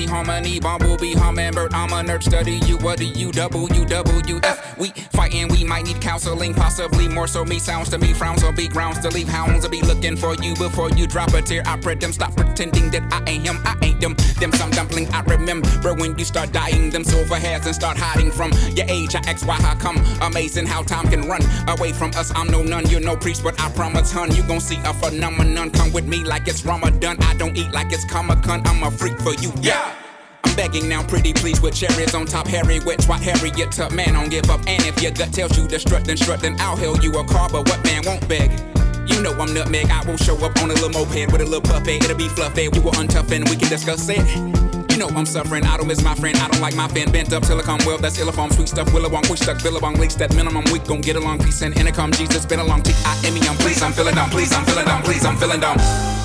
Normally harmony, bumblebee, hummingbird. I'm a nerd, study you. What do you double, you double, you F? We fighting, we might need counseling, possibly more so. Me sounds to me, frowns will be grounds to leave. Hounds will be looking for you before you drop a tear. I pray them stop pretending that I ain't him, I them. Them some dumpling I remember when you start dying. Them silver hairs and start hiding from your age. I X, Y, how come? Amazing how time can run away from us. I'm no nun, you're no priest, but I promise, hun, you gon' see a phenomenon. Come with me like it's Ramadan. I don't eat like it's Comic Con. I'm a freak for you, yeah. I'm begging now, pretty please, with cherries on top. Harry, which what Harriet took, man, don't give up. And if your gut tells you to strut, then strut, then I'll hail you a car. But what man won't beg? You know I'm nutmeg. I will show up on a little moped with a little puppet. It'll be fluffy. You will untough and we can discuss it. You know I'm suffering. I don't miss my friend. I don't like my fan. Bent up till I come well. That's illiform. Sweet stuff. Willowong. Push stuck. Billabong. Leaks that minimum. We gon' get along. Peace and intercom. Jesus. Been a long T. I M E. I'm please. I'm feeling down. Please. I'm feeling down. Please. I'm feeling down.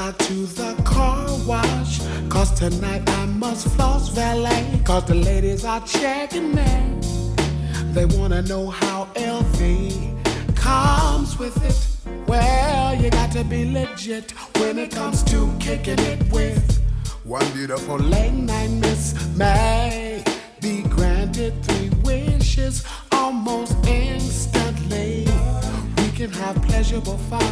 Block to the car wash. Cause tonight I must floss valet. Cause the ladies are checking me. They wanna know how LV comes with it. Well, you got to be legit when it comes to kicking it with one beautiful late night Miss May. Be granted three wishes almost instantly. We can have pleasurable fun,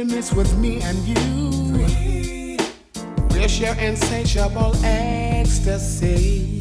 tenderness with me and you. We'll share insatiable ecstasy.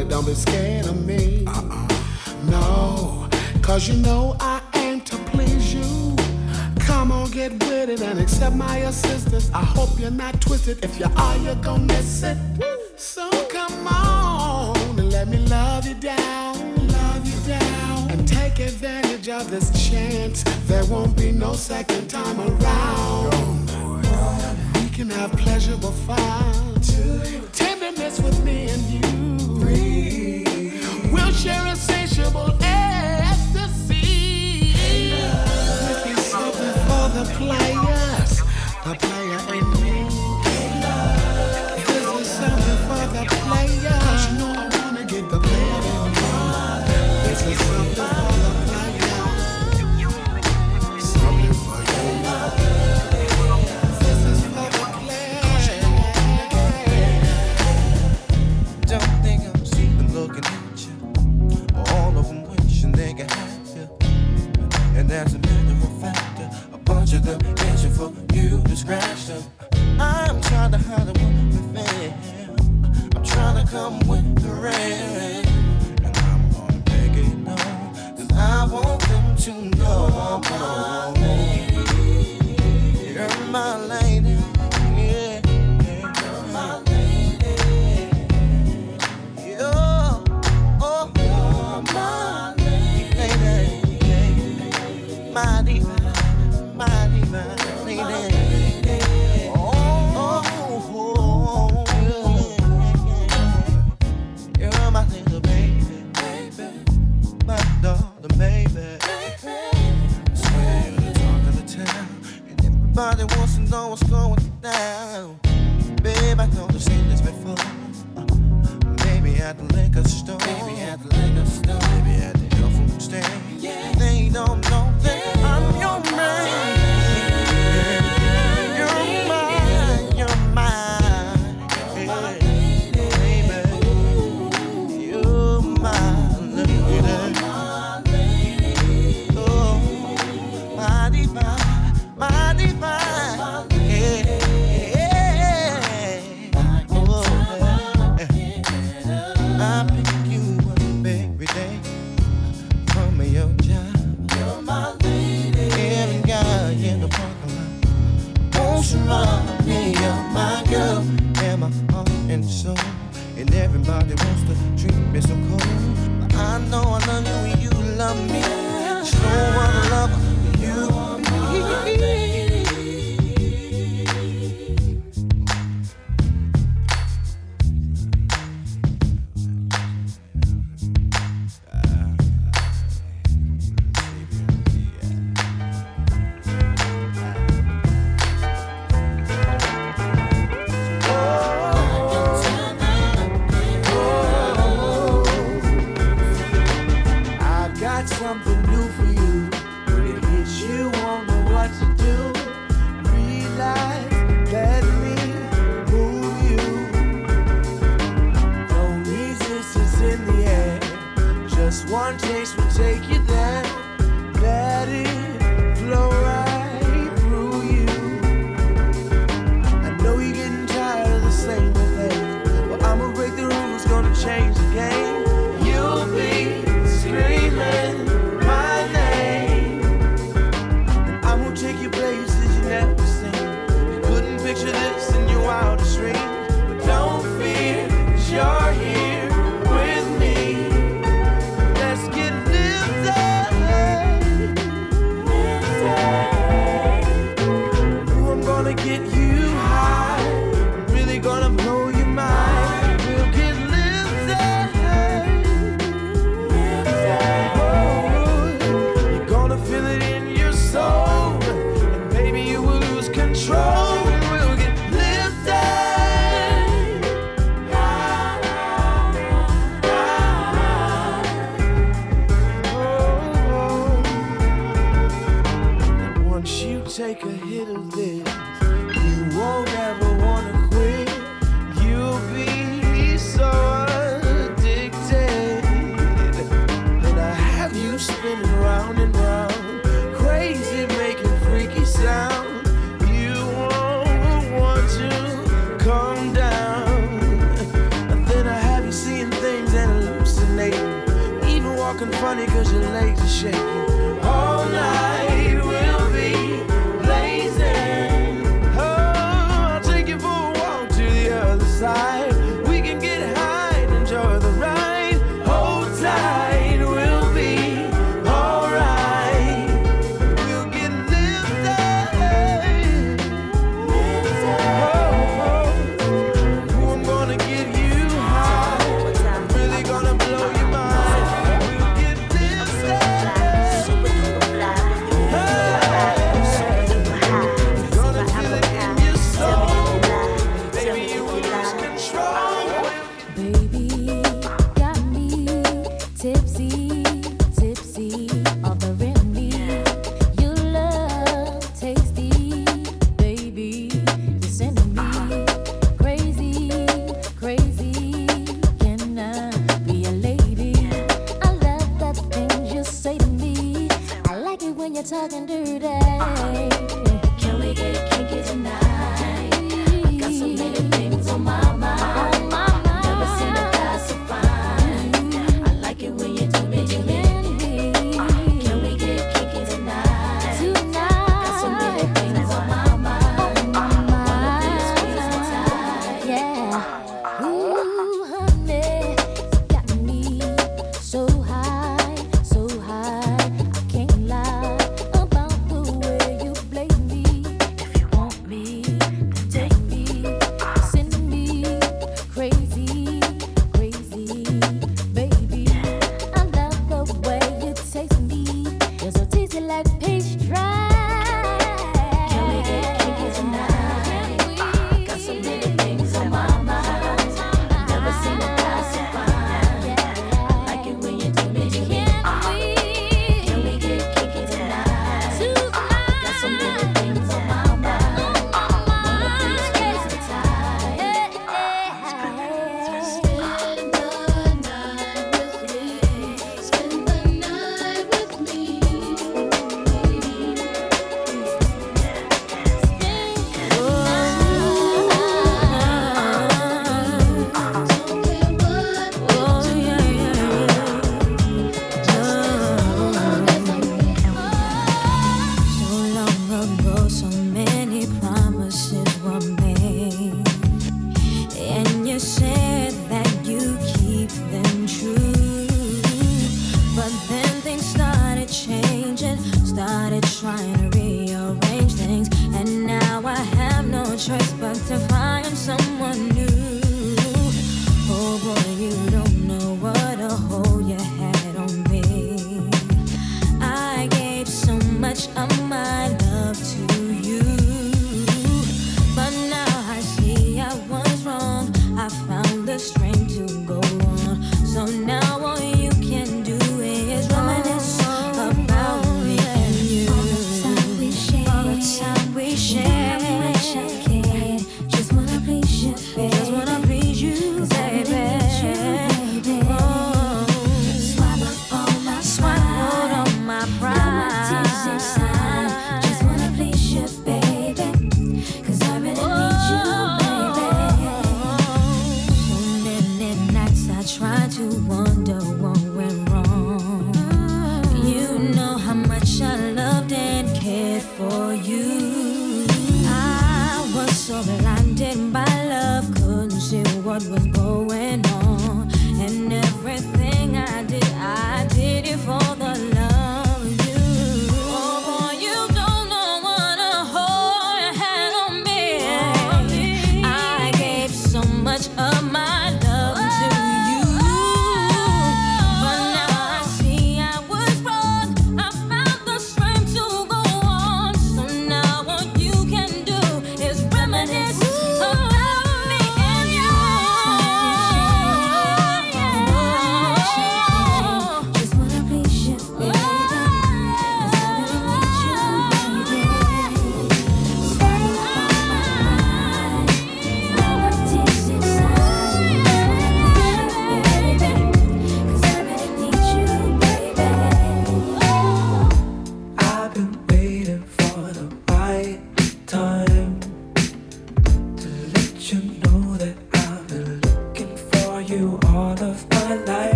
don't be scared of me. Uh-uh. No, cause you know I aim to please you. Come on, get with it and accept my assistance. I hope you're not twisted. If you are, you're gonna miss it. So come on and let me love you down, love you down. And take advantage of this chance. There won't be no second time around. We can have pleasurable fun. Tenderness with me and you the players, the player in Everybody wants to treat me so cold. But I know I love you and you love me. There's no one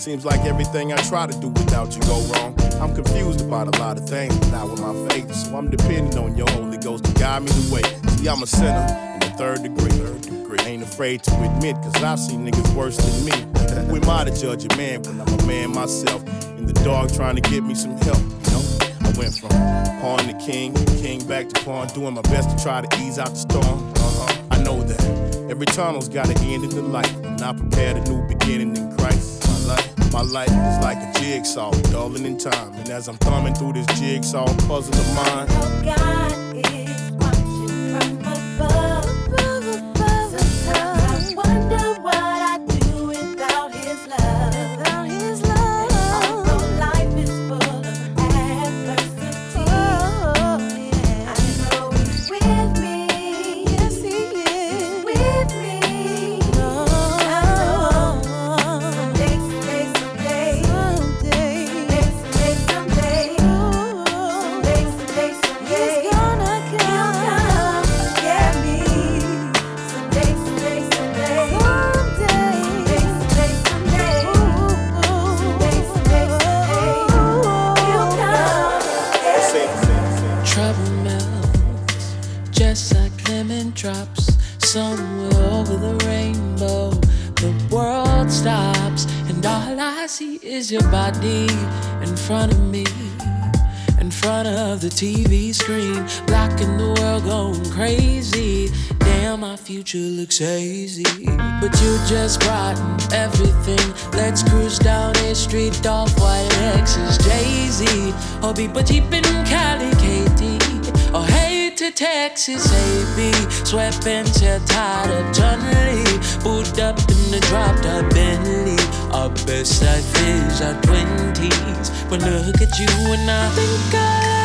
Seems like everything I try to do without you go wrong. I'm confused about a lot of things, but not with my faith. So I'm depending on your Holy Ghost to guide me the way. See, I'm a sinner in the third degree. Third degree. Ain't afraid to admit, cause I've seen niggas worse than me. Who am I to judge a man when I'm a man myself? In the dark trying to get me some help, you know? I went from pawn to king, king back to pawn, doing my best to try to ease out the storm. Uh-huh. I know that every tunnel's got an end in the light, and I prepared a new beginning in Christ. My life is like a jigsaw, dulling in time. And as I'm thumbing through this jigsaw puzzle of mine, oh just brighten everything. Let's cruise down a street, off white Lexus, Jay Z. Or be but deep in Cali, KD. Or oh, hey to Texas, AB. Sweatpants, hair tied up, John Lee. Boot up in the dropped up Bentley. Our best life is our 20s. But look at you and I think I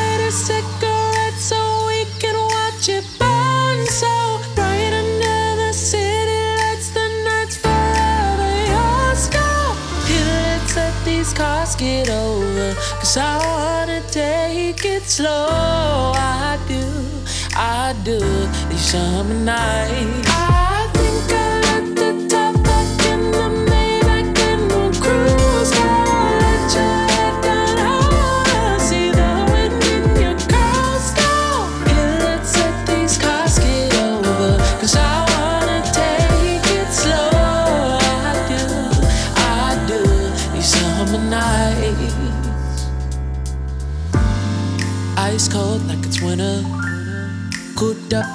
I wanna take it slow. I do, I do. These summer nights.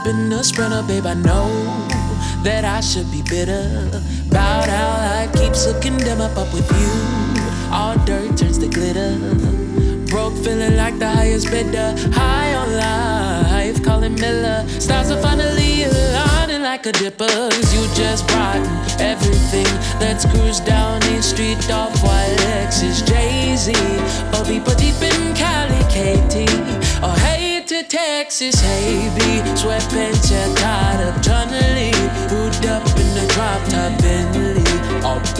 In a sprinter, babe. I know that I should be bitter. About how life keeps looking them up, up with you. All dirt turns to glitter. Broke, feeling like the highest bidder. High on life, calling Miller. Stars are finally aligning like a dipper. Cause you just brought everything. Let's cruise down the street off white Lexus Jay Z. Or people deep in Cali, KT. Texas, hey B. Sweatpants, yeah, tied up, trying to. Hood up in the drop top Bentley.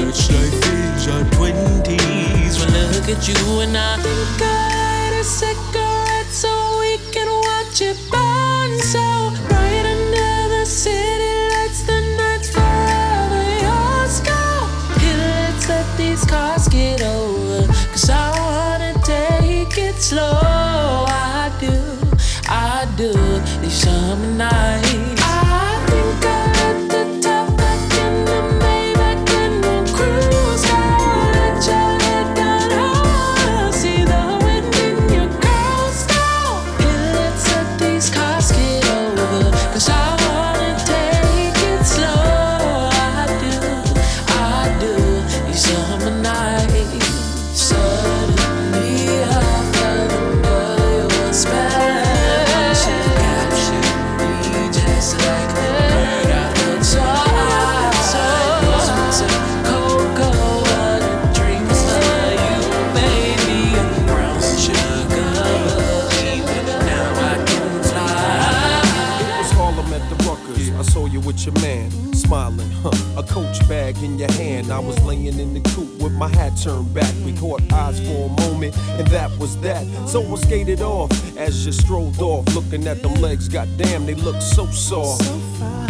Bitch like these are 20s. When I look at you and I think I light a cigarette so we can watch it burn. So bright under the city These bag in your hand. I was laying in the coop with my hat turned back. We caught eyes for a moment, and that was that. So I skated off as you strolled off, looking at them legs. Goddamn, they look so soft.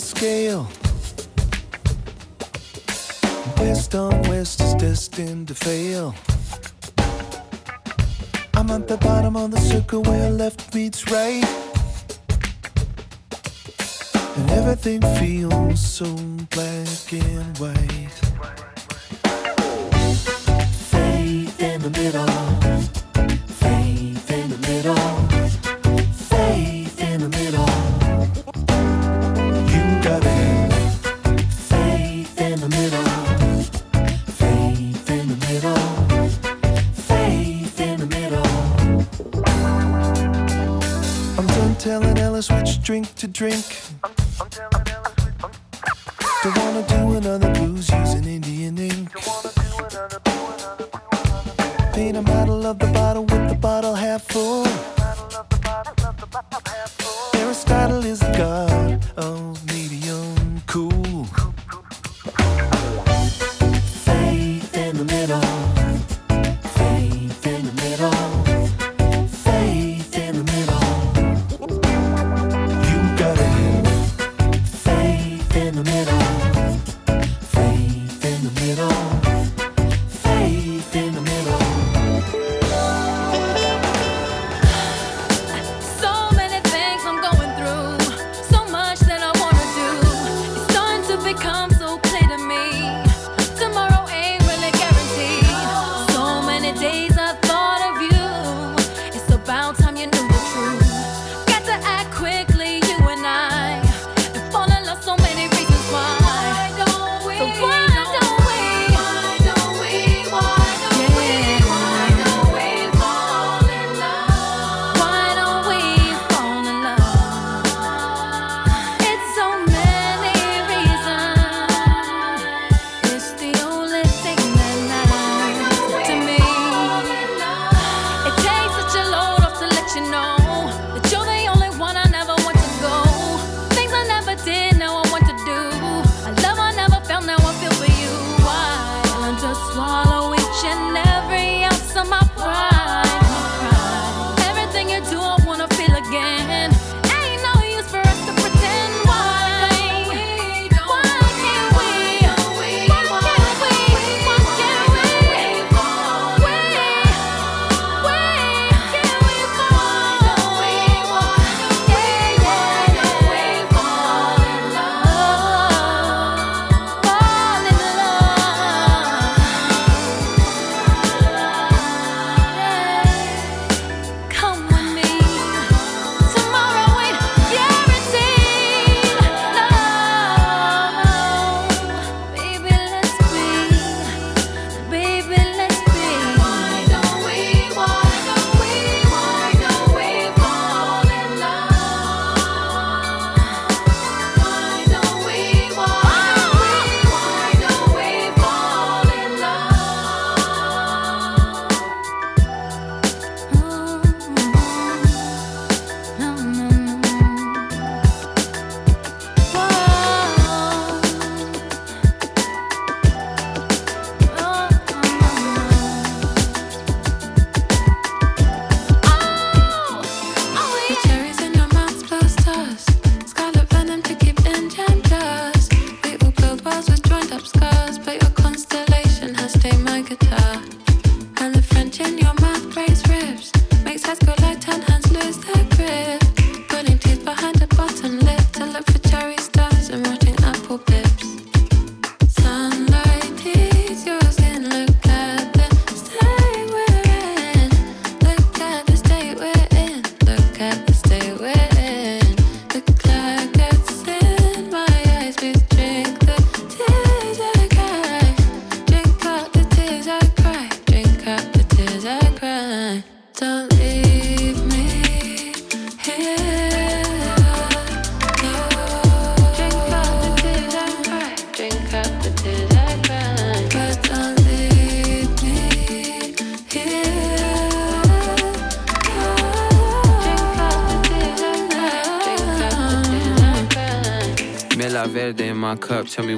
Sliding scale. West on west is destined to fail. I'm at the bottom of the circle where left meets right. And everything feels so black and white. Faith in the middle. Drink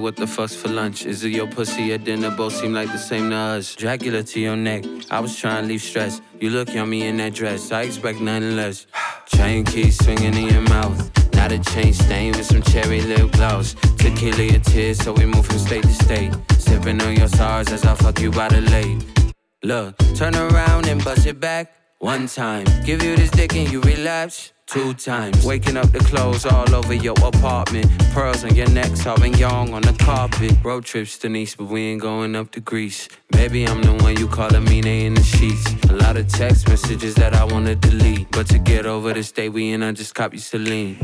what the fuck's for lunch. Is it your pussy or dinner? Both seem like the same to us. Dracula to your neck. I was trying to leave stress. You look yummy in that dress. I expect nothing less. Chain keys swinging in your mouth. Not a chain stain with some cherry lip gloss. Tequila your tears, so we move from state to state. Sipping on your stars as I fuck you by the lake. Look, turn around and bust it back one time. Give you this dick and you relapse two times. Waking up the clothes all over your apartment. Pearls on your neck, young on the carpet. Road trips to Nice, but we ain't going up to Greece. Maybe I'm the one you call a mean in the sheets. A lot of text messages that I wanna delete. But to get over this day we in, I just copy Celine.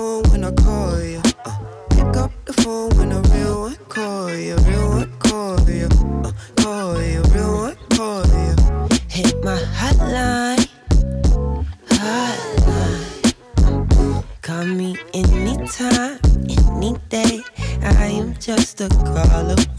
phone when I call you. Uh, pick up the phone when a real one call you. Real one call you. Uh, call you. Real one call you. Hit my hotline. Hotline. Call me anytime, any day. I am just a call away.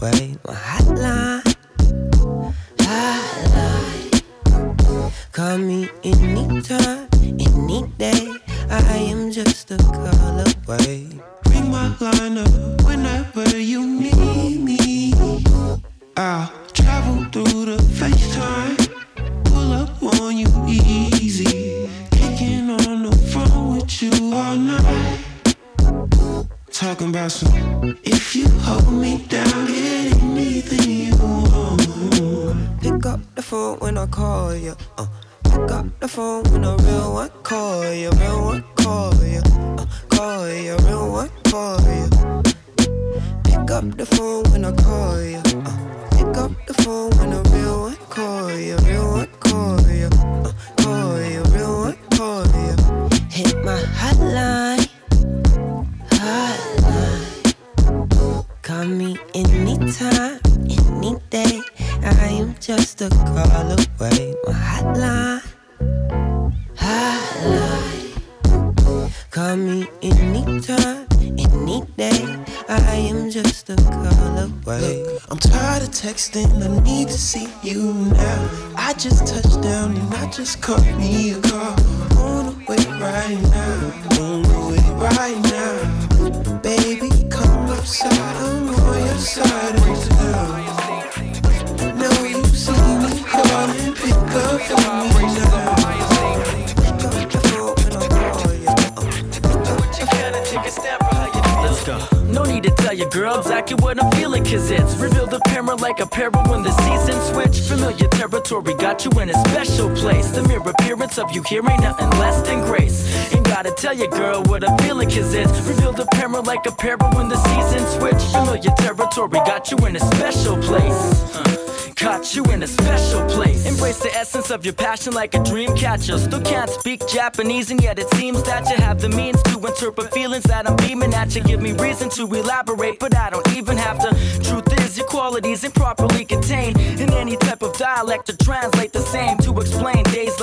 Of your passion like a dream catcher. Still can't speak Japanese, and yet it seems that you have the means to interpret feelings that I'm beaming at you. Give me reason to elaborate, but I don't even have to. Truth is, your qualities improperly contained in any type of dialect to translate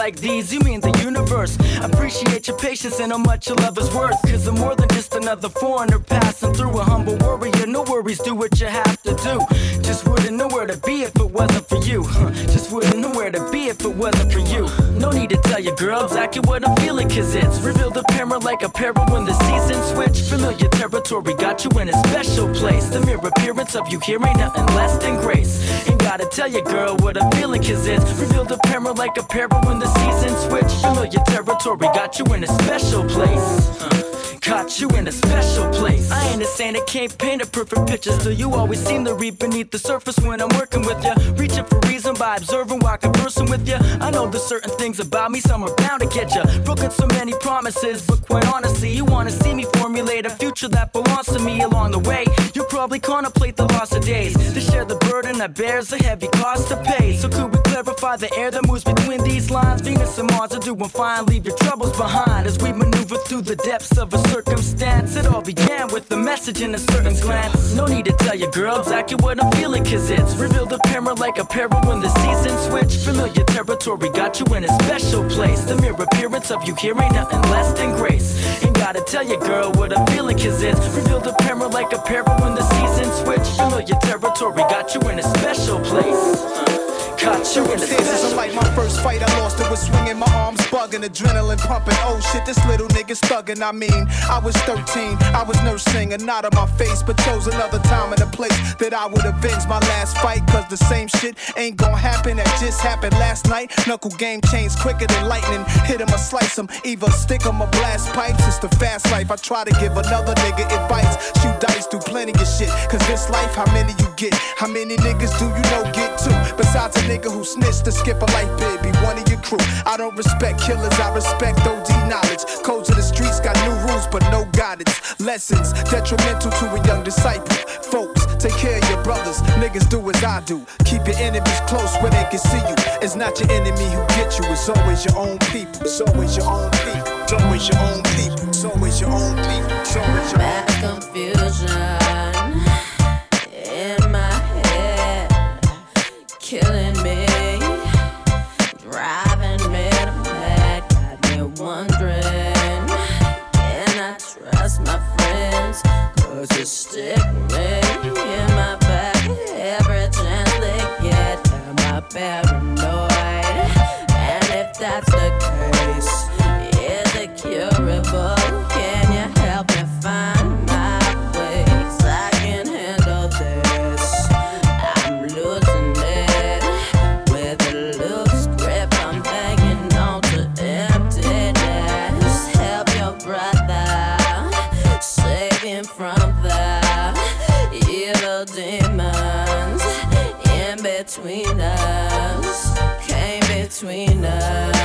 like these. You mean the universe? Appreciate your patience and how much your love is worth. Cause I'm more than just another foreigner passing through a humble warrior. No worries, do what you have to do Just wouldn't know where to be if it wasn't for you. Just wouldn't know where to be if it wasn't for you. No need to tell you, girl, exactly what I'm feeling, cause it's revealed apparent like a peril when the seasons switch. Familiar territory got you in a special place. The mere appearance of you here ain't nothing less than grace. Ain't gotta tell you, girl, what I'm feeling, cause it's revealed apparent like a peril when the seasons switch. Familiar territory got you in a special place. Uh. Caught you in a special place. I saint, I can't paint a perfect picture. Still, you always seem to read beneath the surface when I'm working with you. Reaching for reason by observing while conversing with you. I know there's certain things about me, some are bound to get you. Broken so many promises, but quite honestly, you wanna see me formulate a future that belongs to me along the way. You probably contemplate the loss of days to share the burden that bears a heavy cost to pay. So could we clarify the air that moves between these lines? Venus and Mars are doing fine. Leave your troubles behind as we maneuver depths of a circumstance. It all began with a message in a certain glance. No need to tell you, girl, exactly what I'm feeling, cause it's revealed apparent like a peril when the seasons switch. Familiar territory got you in a special place. The mere appearance of you here ain't nothing less than grace. Ain't gotta tell you, girl, what I'm feeling, cause it's revealed apparent like a peril when the seasons switch. Familiar territory got you in a special place. Caught you in This like my first fight, I lost it with swinging my arms, bugging, adrenaline pumping. Oh shit, this little nigga's thugging. I mean, I was 13, I was nursing a knot on my face, but chose another time and a place that I would avenge my last fight. Cause the same shit ain't gonna happen that just happened last night. Knuckle game changed quicker than lightning. Hit him or slice him, either stick him or blast pipes. It's the fast life. I try to give another nigga advice. Shoot dice, do plenty of shit. Cause this life, how many you get? How many niggas do you know get to? Besides a nigga who snitched to skip a bid, be one of your crew. I don't respect killers, I respect OD knowledge. Codes of the streets got new rules, but no guidance. Lessons detrimental to a young disciple. Folks, take care of your brothers. Niggas do as I do. Keep your enemies close where they can see you. It's not your enemy who get you, it's always your own people. It's always your own people. It's always your own people. It's always your own people. It's always your own people. confusion. Cause you between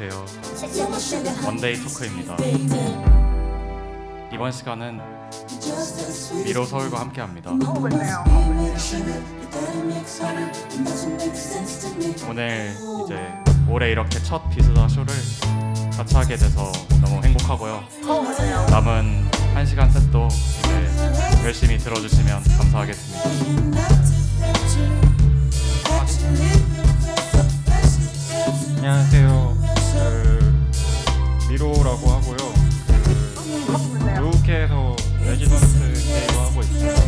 안녕하세요. 원데이 토크입니다. 이번 시간은 미로 서울과 함께합니다. 오늘 이제 올해 이렇게 첫 비스다 쇼를 같이 하게 돼서 너무 행복하고요. 남은 한 시간 셋도 이제 열심히 들어주시면 감사하겠습니다. 안녕하세요. 위로라고 하고요. 그, 이렇게 해서 레지던트 데이도 하고 있습니다.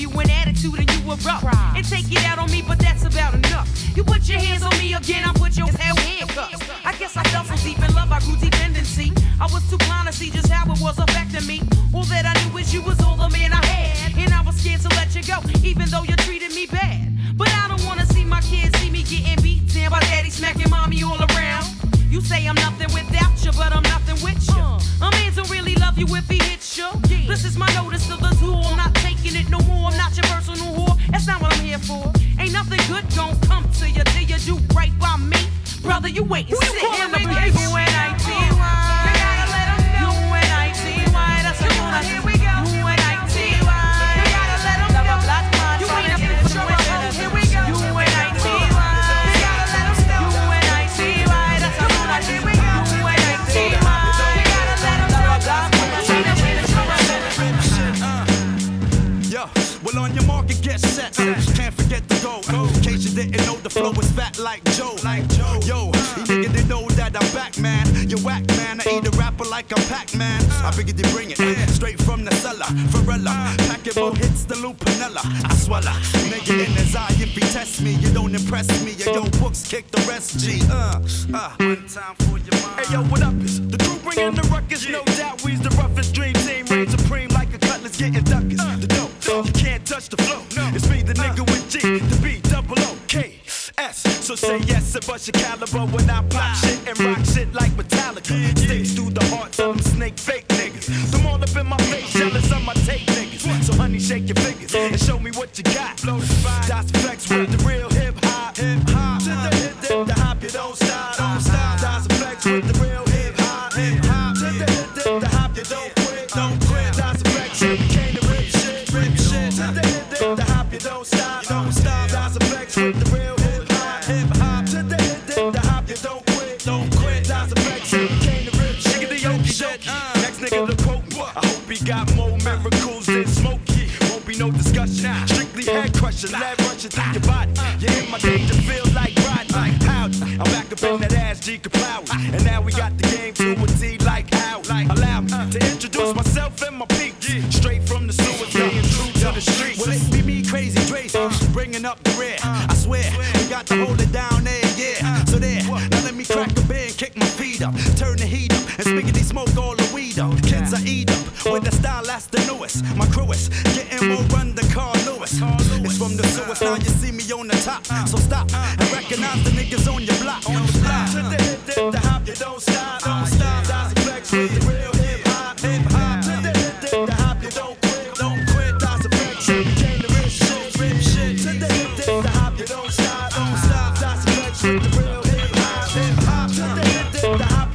give you an attitude and you erupt. Pride. And take it out on me, but that's about enough. You put your hands on me again, I put your hell handcuffs. I guess I fell so deep in love, I grew dependency. I was too blind to see just how it was affecting me. All that I knew is you was all the man I had. And I was scared to let you go, even though you treated me bad. But I don't wanna see my kids see me getting beat down by daddy smacking mommy all around. You say I'm nothing without you, but I'm nothing with you. Uh, a man don't really love you if he hits you. Yeah. This is my notice to the two I'm not taking it no more. I'm not your personal whore. That's not what I'm here for. Ain't nothing good gon' come to you till you do right by me. Brother, you wait and sit in the place. Pac-Man. I figured they bring it straight from the cellar. Varela, more hits than Lou Piniella. I swallow. Nigga in his eye, if he test me, you don't impress me. Yo, yo, books kick the rest, G. Uh, uh. One time for your mind. Hey, yo, what up? Is the crew bringing the ruckus? No doubt, we's the roughest dream team. Reign supreme like a cutlass getting duckers. The dope, you can't touch the flow. It's me, the nigga with G, the B, double O, K, S. So say yes and bust your caliber when I pop shit and rock shit like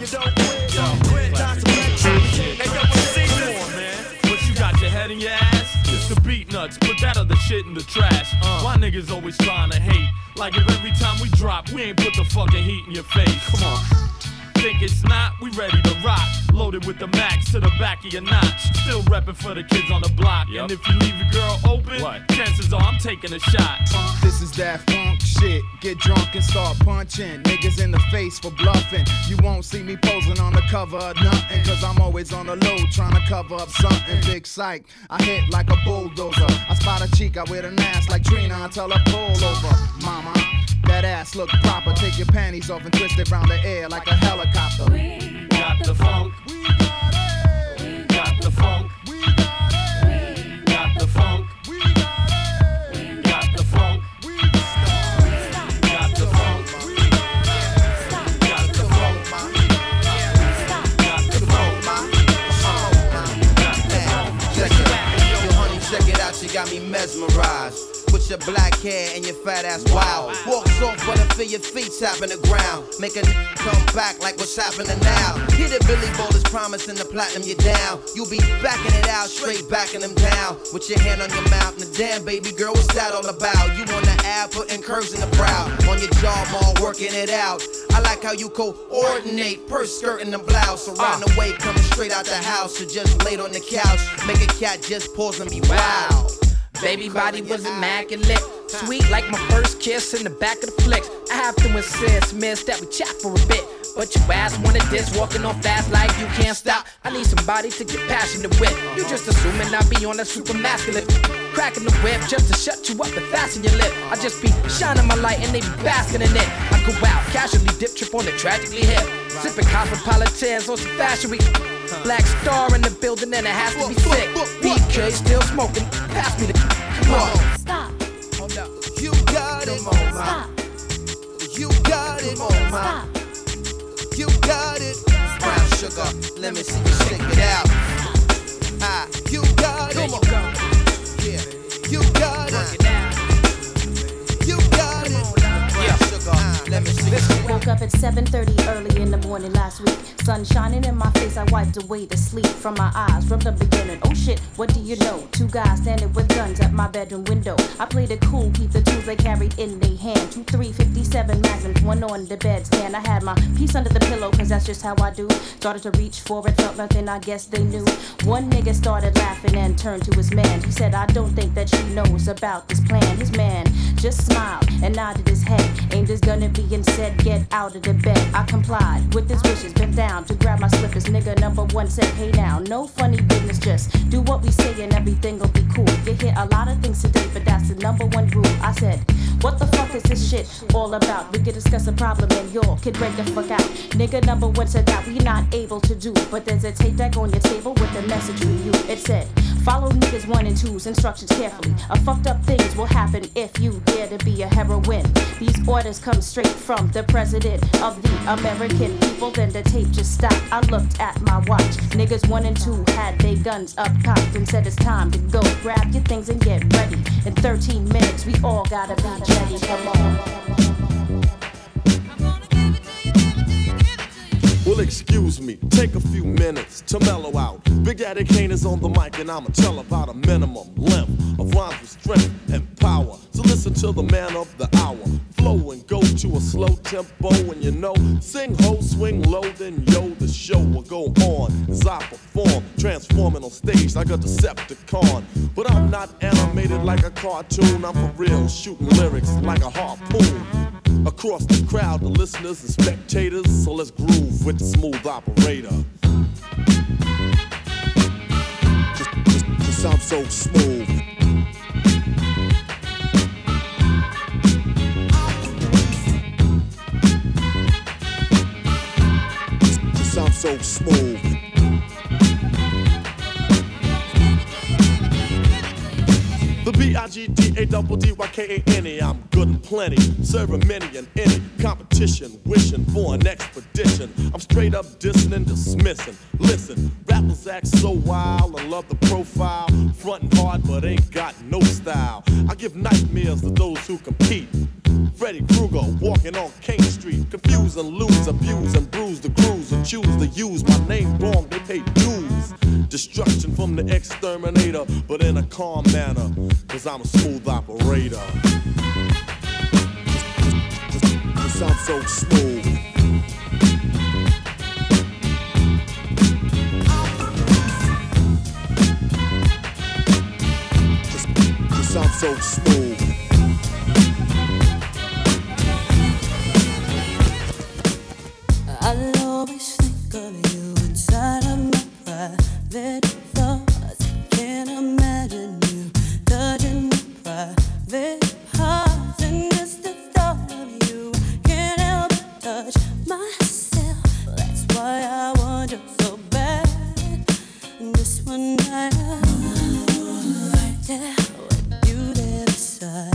you don't quit. Don't quit. The flex. Hey, yo, what see this? What you got your head in your ass? It's the Beatnuts, put that other shit in the trash. Uh. Why niggas always trying to hate? Like if every time we drop, we ain't put the fucking heat in your face. Come on. Think it's not? We ready to rock. Loaded with the max to the back of your notch. Still reppin' for the kids on the block. And if you leave your girl open, chances are I'm taking a shot. This is that funk shit. Get drunk and start punching niggas in the face for bluffing. You won't see me posing on the cover of nothing, cause I'm always on the low trying to cover up something. Big psych, I hit like a bulldozer. I spot a chica with an ass like Trina until I pull over. Mama, that ass look proper. Take your panties off and twist it round the air like a helicopter. Got the funk. We got the funk. We got the funk. We got the funk. We got the funk. Got the funk. Got the Check it out. Yo, honey, check it out. You got me mesmerized. With your black hair and your fat ass wild. Walk soft, but I feel your feet tapping the ground. Make a n- come back like what's happening now. Hit the Billy Bowlers promising the platinum you down. You be backing it out, straight backing them down. With your hand on your mouth. Now damn, baby girl, what's that all about? You on the app, putting curves in the brow. On your jaw, all working it out. I like how you coordinate, purse skirt and the blouse. Around the uh. way, coming straight out the house. Or just laid on the couch. Make a cat just pause and be wow. Baby body was immaculate. Sweet like my first kiss in the back of the flicks. I have to insist, miss, that we chat for a bit. But your ass wanted this, walking on fast like you can't stop. I need somebody to get passionate with. You just assuming I'll be on a super masculine. Cracking the whip just to shut you up and fasten your lip. I just be shining my light and they be basking in it. I go out, casually dip trip on the tragically hip. Sipping cosmopolitans on some fashion week. Black star in the building and it has to be sick. BK still smoking, pass me the Come on. Stop. Hold up. You got it. Come on, Stop. You got it. Come on, Stop. You got it. Brown sugar. Let me see you shake it out. Ah, you Let me see you shake it Woke up at 7:30 early in the morning last week. Sun shining in my face, I wiped away the sleep from my eyes. From the beginning, oh shit, what do you know? Two guys standing with guns at my bedroom window. I played it cool, keep the tools they carried in their hand. Two 357 magnums, one on the bedstand. I had my piece under the pillow, cause that's just how I do. Started to reach for it, felt nothing, I guess they knew. One nigga started laughing and turned to his man. He said, I don't think that she knows about this plan. His man just smiled and nodded his head, aimed his gun at me and said, Get out of the bed. I complied with his wishes, bent down to grab my slippers. Nigga number one said, Hey now, no funny business, just do what we say and everything will be cool. You hear a lot of things today, but that's the number one rule. I said, What the fuck is this shit all about? We could discuss a problem and y'all could break the fuck out. Nigga number one said that we not able to do, but there's a tape deck on your table with a message for you. It said, Follow niggas one and two's instructions carefully. A fucked up things will happen if you dare to be a heroine. These orders come straight from the president of the American people. Then the tape just stopped. I looked at my watch. Niggas one and two had their guns up cocked and said it's time to go. Grab your things and get ready. In 13 minutes, we all gotta be ready. Come on. Well, excuse me, take a few minutes to mellow out. Big Daddy Kane is on the mic, and I'ma tell about a minimum length of rhymes with strength and power. So listen to the man of the hour. Flow and go to a slow tempo, and you know, sing ho, swing low, then yo, the show will go on as I perform, transforming on stage like a Decepticon. But I'm not animated like a cartoon, I'm for real, shooting lyrics like a harpoon. Across the crowd, the listeners and spectators, so let's groove with the smooth operator. Just I'm so smooth. Just I'm so smooth. The B-I-G-D-A double D-Y-K-A-N-E I'm good and plenty, serving many and any competition, wishing for an expedition. I'm straight up dissing and dismissing. Listen, rappers act so wild and love the profile, fronting hard but ain't got no style. I give nightmares to those who compete. Freddy Krueger walking on King Street, confuse and lose, abuse and bruise the crews and choose to use my name wrong. They pay dues. Destruction from the exterminator, but in a calm manner, cause I'm a smooth operator. Just I'm so smooth. I'm so smooth. I'll always think of you inside of my private thoughts. Can't imagine you touching my private parts, and just the thought of you can't help but touch myself. That's why I want you so bad. Just with you there beside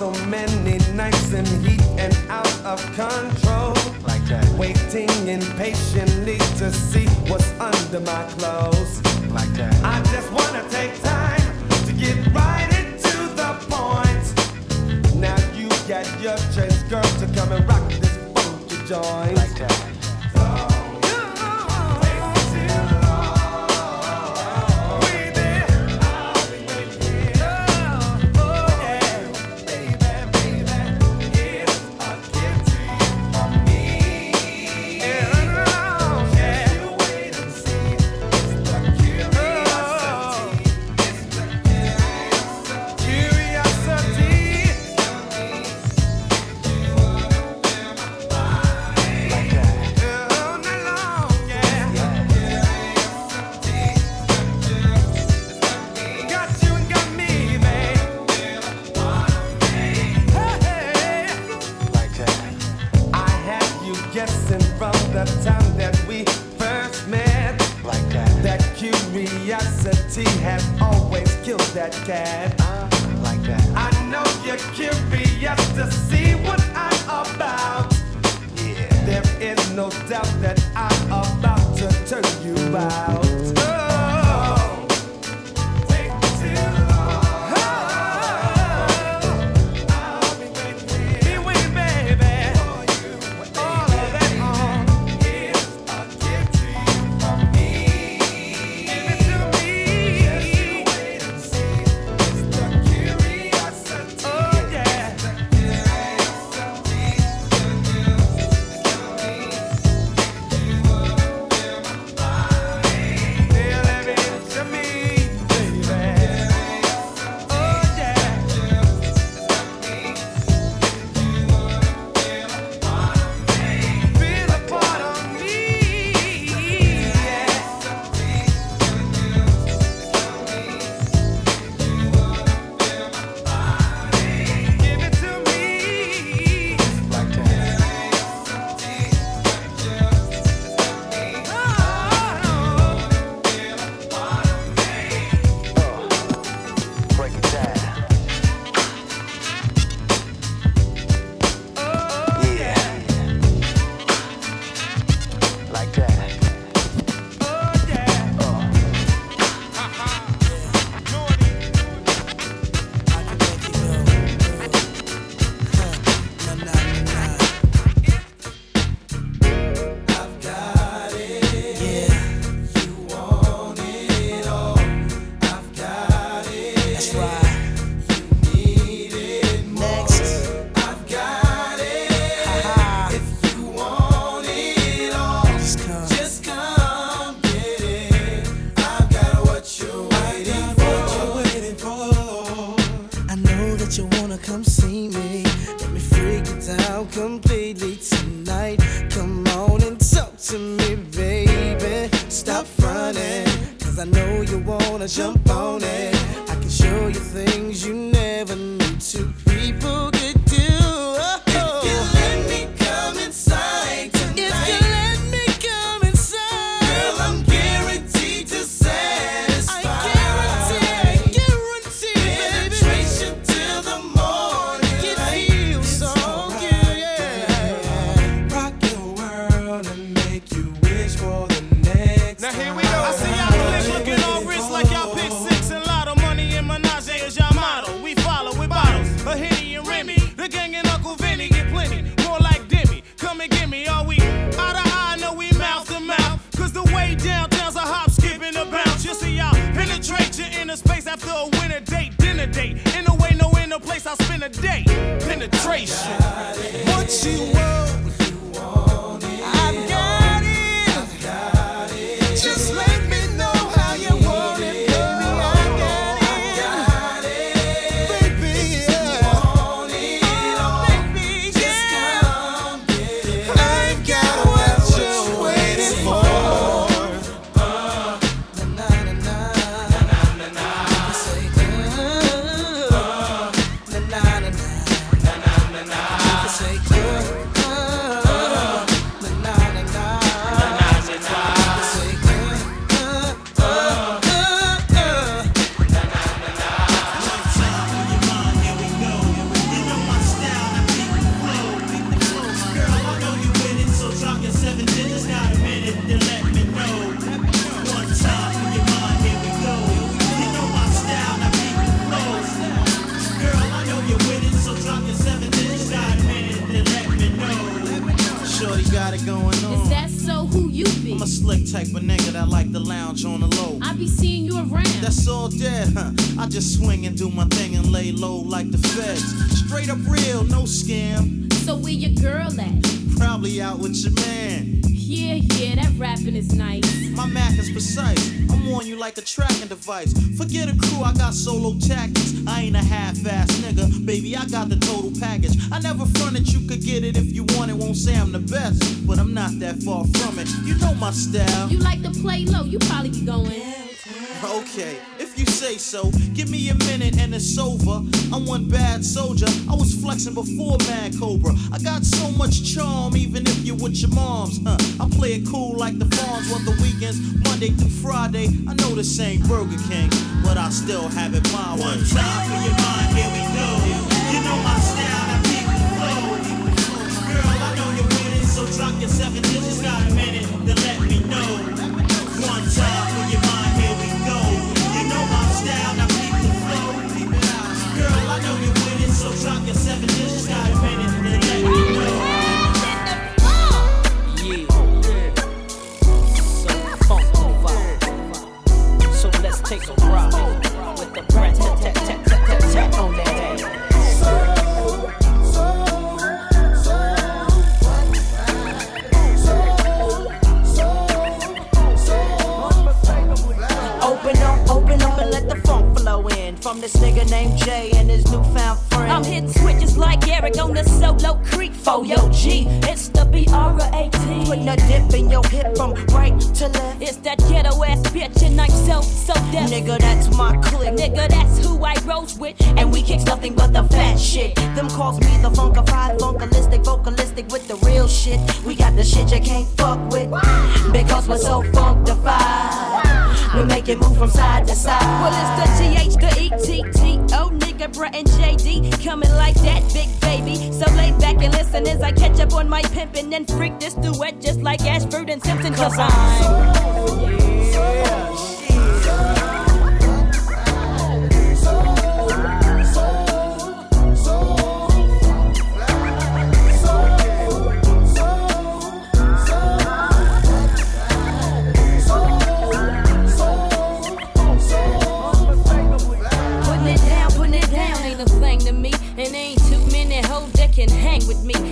so many nights in heat and out of control. Like that. Waiting impatiently to see what's under my clothes. Like that. I just wanna take time to get right into the point. Now you got your chance, girl, to come and rock this boat to join. Like that. lifestyle. You like to play low, you probably be going. Okay, if you say so, give me a minute and it's over. I'm one bad soldier. I was flexing before Mad Cobra. I got so much charm, even if you're with your moms. Huh? I play it cool like the Fonz on the weekends, Monday through Friday. I know this ain't Burger King, but I still have it Jay and his newfound friend. I'm hitting switches like Eric on the solo creek for yo G. It's the BR18. Putting a dip in your hip from right to left. It's that ghetto ass bitch and I'm so, so deaf. Nigga, that's my clique. Nigga, that's who I rose with. And we kick nothing but the fat shit. Them calls me the funkified, funkalistic, vocalistic with the real shit. We got the shit you can't fuck with. Because we're so funkified. We make it move from side to side. Well, it's the G H the E T T O nigga, bruh, and JD coming like that, big baby. So lay back and listen as I catch up on my pimpin' and freak this duet just like Ashford and Simpson. Cause I'm so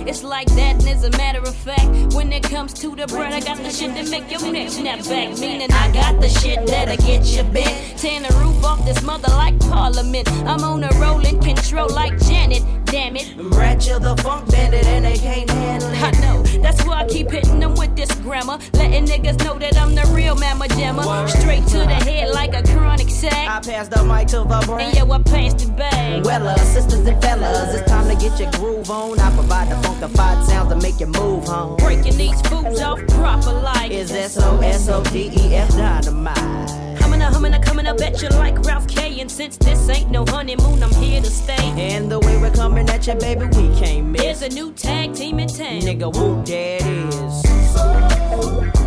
It's like that, and as a matter of fact, when it comes to the bread, I got the shit that make your neck snap back. Meaning I got the shit that'll get you bent. Tearing the roof off this mother like Parliament. I'm on a roll rolling control like Janet. Damn it. Rat you the funk bandit and they can't handle it. I know, that's why I keep hitting them with this grammar. Letting niggas know that I'm the real mamma jamma. Straight to the head like a chronic sack. I pass the mic to the brain. And yo, I passed it back. Well, uh, sisters and fellas, it's time to get your groove on. I provide the funkified sounds to make you move home. Breaking these fools off proper like. Is S-O-S-O-D-E-F dynamite. Humming a humming a coming up at you like Ralph K. And since this ain't no honeymoon, I'm here to stay. And the way we're coming at you, baby, we can't miss. There's a new tag team in town. Nigga, whoop, it is.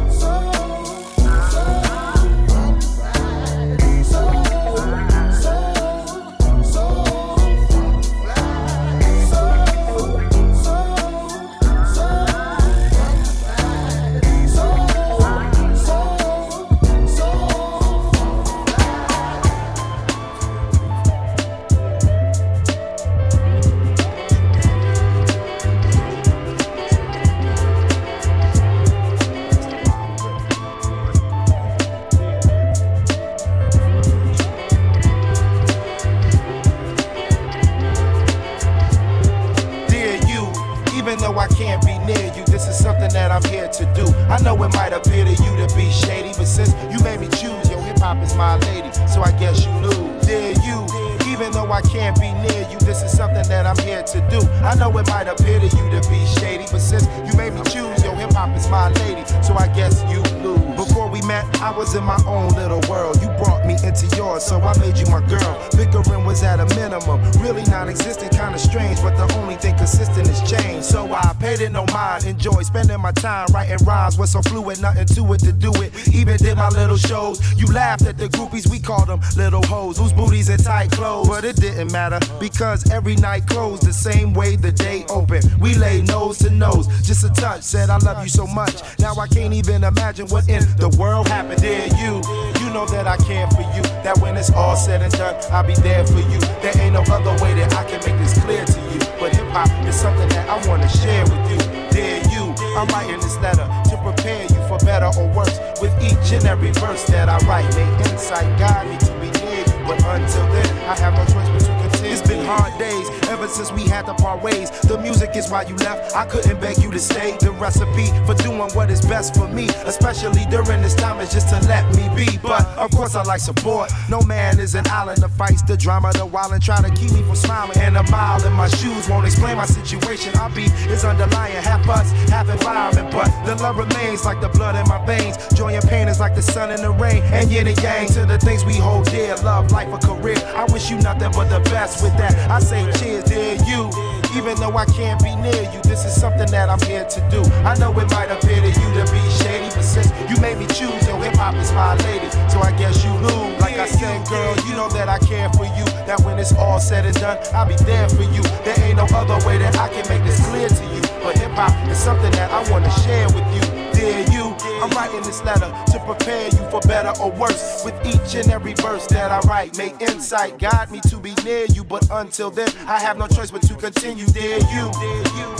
To do. I know it might appear to you to be shady, but since you made me choose, yo, hip hop is my lady, so I guess you knew. Dear you, even though I can't be near you, this is something that I'm here to do. I know it might appear to you to be shady, but since you made me choose, yo, hip hop is my lady, so I guess you lose. Before we met, I was in my own little world. You brought me into yours, so I made you my girl. Bickering was at a minimum, really non existent, kinda strange, but the only thing consistent is change. So I paid it no mind, enjoy spending my time writing rhymes. Was so fluid, nothing to it to do it. Even did my little shows. You laughed at the groupies, we called them little hoes, whose booties in tight clothes. But it didn't matter because every night closed the same way the day opened. We lay nose to nose, just a touch. Said I love you so much. Now I can't even imagine what in the world happened. Dear you, you know that I care for you. That when it's all said and done, I'll be there for you. There ain't no other way that I can make this clear to you. But hip hop is something that I wanna share with you. Dear you, I'm writing this letter to prepare you for better or worse. With each and every verse that I write, may insight guide me to be near you. But until then, I have no choice but to continue. It's been hard days ever since we had to part ways. The music is why you left. I couldn't beg you to stay. The recipe for doing what is best for me, especially during this time, is just to let me be. But of course, I like support. No man is an island that fights the drama, the wild, and try to keep me from smiling. And a mile in my shoes won't explain my situation. I be is underlying half us, half environment. But the love remains like the blood in my veins. Joy and pain is like the sun and the rain. And yin and yang to the things we hold dear. Love, life, a career. I wish you nothing but the best with that. I say cheers, dear you. Even though I can't be near you, this is something that I'm here to do. I know it might appear to you to be shady, but since you made me choose, yo, hip hop is my lady. So I guess you lose. Like I said, girl, you know that I care for you. That when it's all said and done, I'll be there for you. There ain't no other way that I can make this clear to you. But hip hop is something that I wanna share with you. Dear you, I'm writing this letter to prepare you for better or worse. With each and every verse that I write, may insight guide me to be near you. But until then, I have no choice but to continue. Dear you, dear you,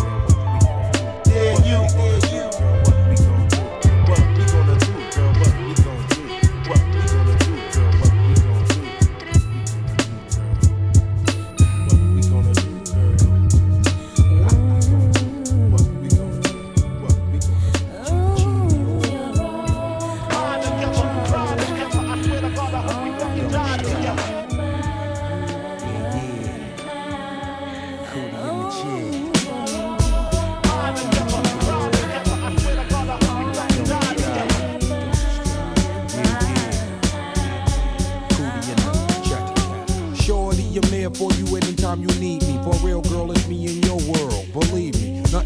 dear you, dear you.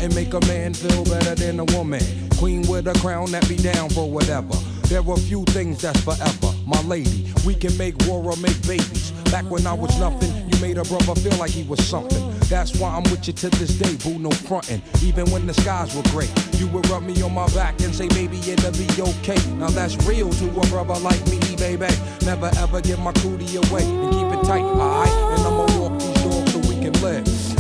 Nothing make a man feel better than a woman. Queen with a crown that be down for whatever. There are few things that's forever. My lady, we can make war or make babies. Back when I was nothing, you made a brother feel like he was something. That's why I'm with you to this day, boo, no frontin'. Even when the skies were gray, you would rub me on my back and say, baby, it'll be okay. Now that's real to a brother like me, baby. Never ever give my cootie away and keep it tight, alright? And I'ma walk these dogs so we can live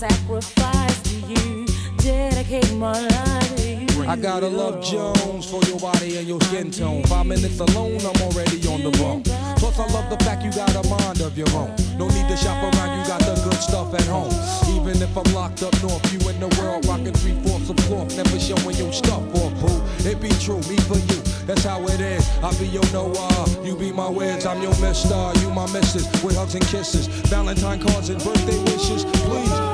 Sacrifice to you, dedicate my life to you. I gotta love Jones for your body and your skin tone. Five minutes alone, I'm already on the road. Plus, I love the fact you got a mind of your own. No need to shop around, you got the good stuff at home. Even if I'm locked up north, you in the world rocking three fourths of cloth, never showing your stuff or boo. It be true, me for you, that's how it is. I be your Noah, you be my Wiz, I'm your Mister, you my Missus, with hugs and kisses, Valentine cards and birthday wishes. Please,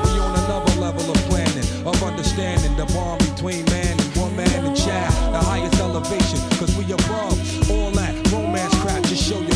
level of planning, of understanding the bond between man and woman and child, the highest elevation, cause we above all that romance crap, show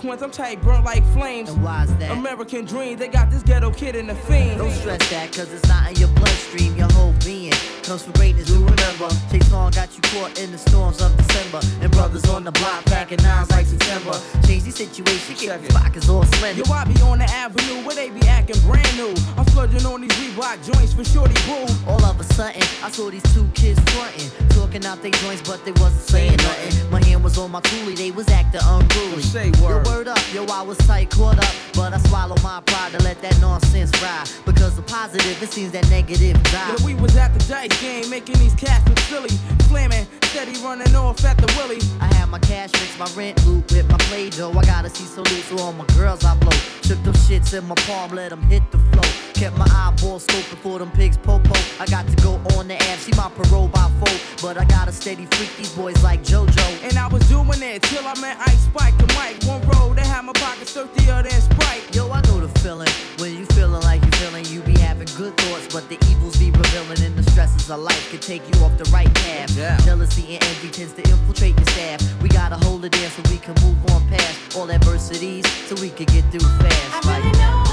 Consequence, I'm tight, burnt like flames. And why's that? American dream, they got this ghetto kid in the fiend. Don't stress that, cause it's not in your bloodstream. Your whole being comes from greatness. Do remember, Long got you caught in the storms of December. And brothers on the block packing nines like September. Change the situation, get these pockets all slender. Yo, I be on the avenue where they be acting brand new. I'm splurging on these Reebok joints for shorty boo. All of a sudden, I saw these two kids frontin', talking out their joints, but they wasn't saying nothing. My hand was on my toolie, they was acting unruly. Say word. Yo, word up, yo, I was tight, caught up, but I swallowed my pride to let that nonsense ride. Because the positive, it seems that negative die. Yeah, we was at the dice game, making these cats look silly. Slamming, steady running off at the willy. I have my cash fix, my rent loop with my play dough. I gotta see so loose, so all my girls I blow. Shook them shits in my palm, let them hit the flow. Kept my eyeballs scoping for them pigs, popo. I got to go on the app, see my parole by four. But I got to steady freak these boys like JoJo. And I was doing it till I met Ice Spike and Mike. One road, they had my pockets thirstier than Sprite. Yo, I know the feeling. When you feeling like you feeling, you be having good thoughts, but the evils revealing, and the stresses of life can take you off the right path. Yeah. Jealousy and envy tends to infiltrate your staff. We gotta hold it in so we can move on past all adversities, so we can get through fast. I really know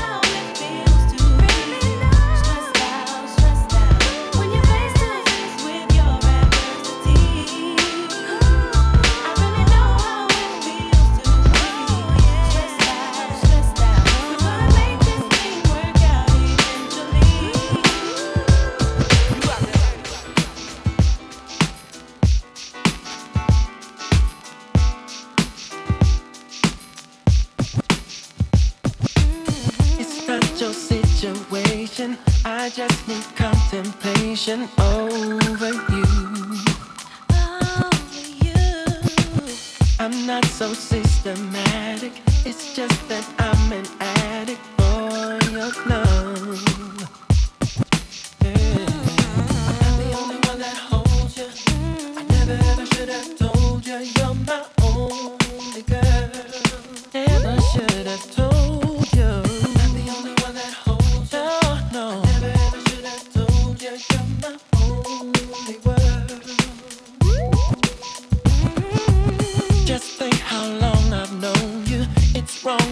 I just need contemplation over you. Over you. I'm not so systematic. It's just that I'm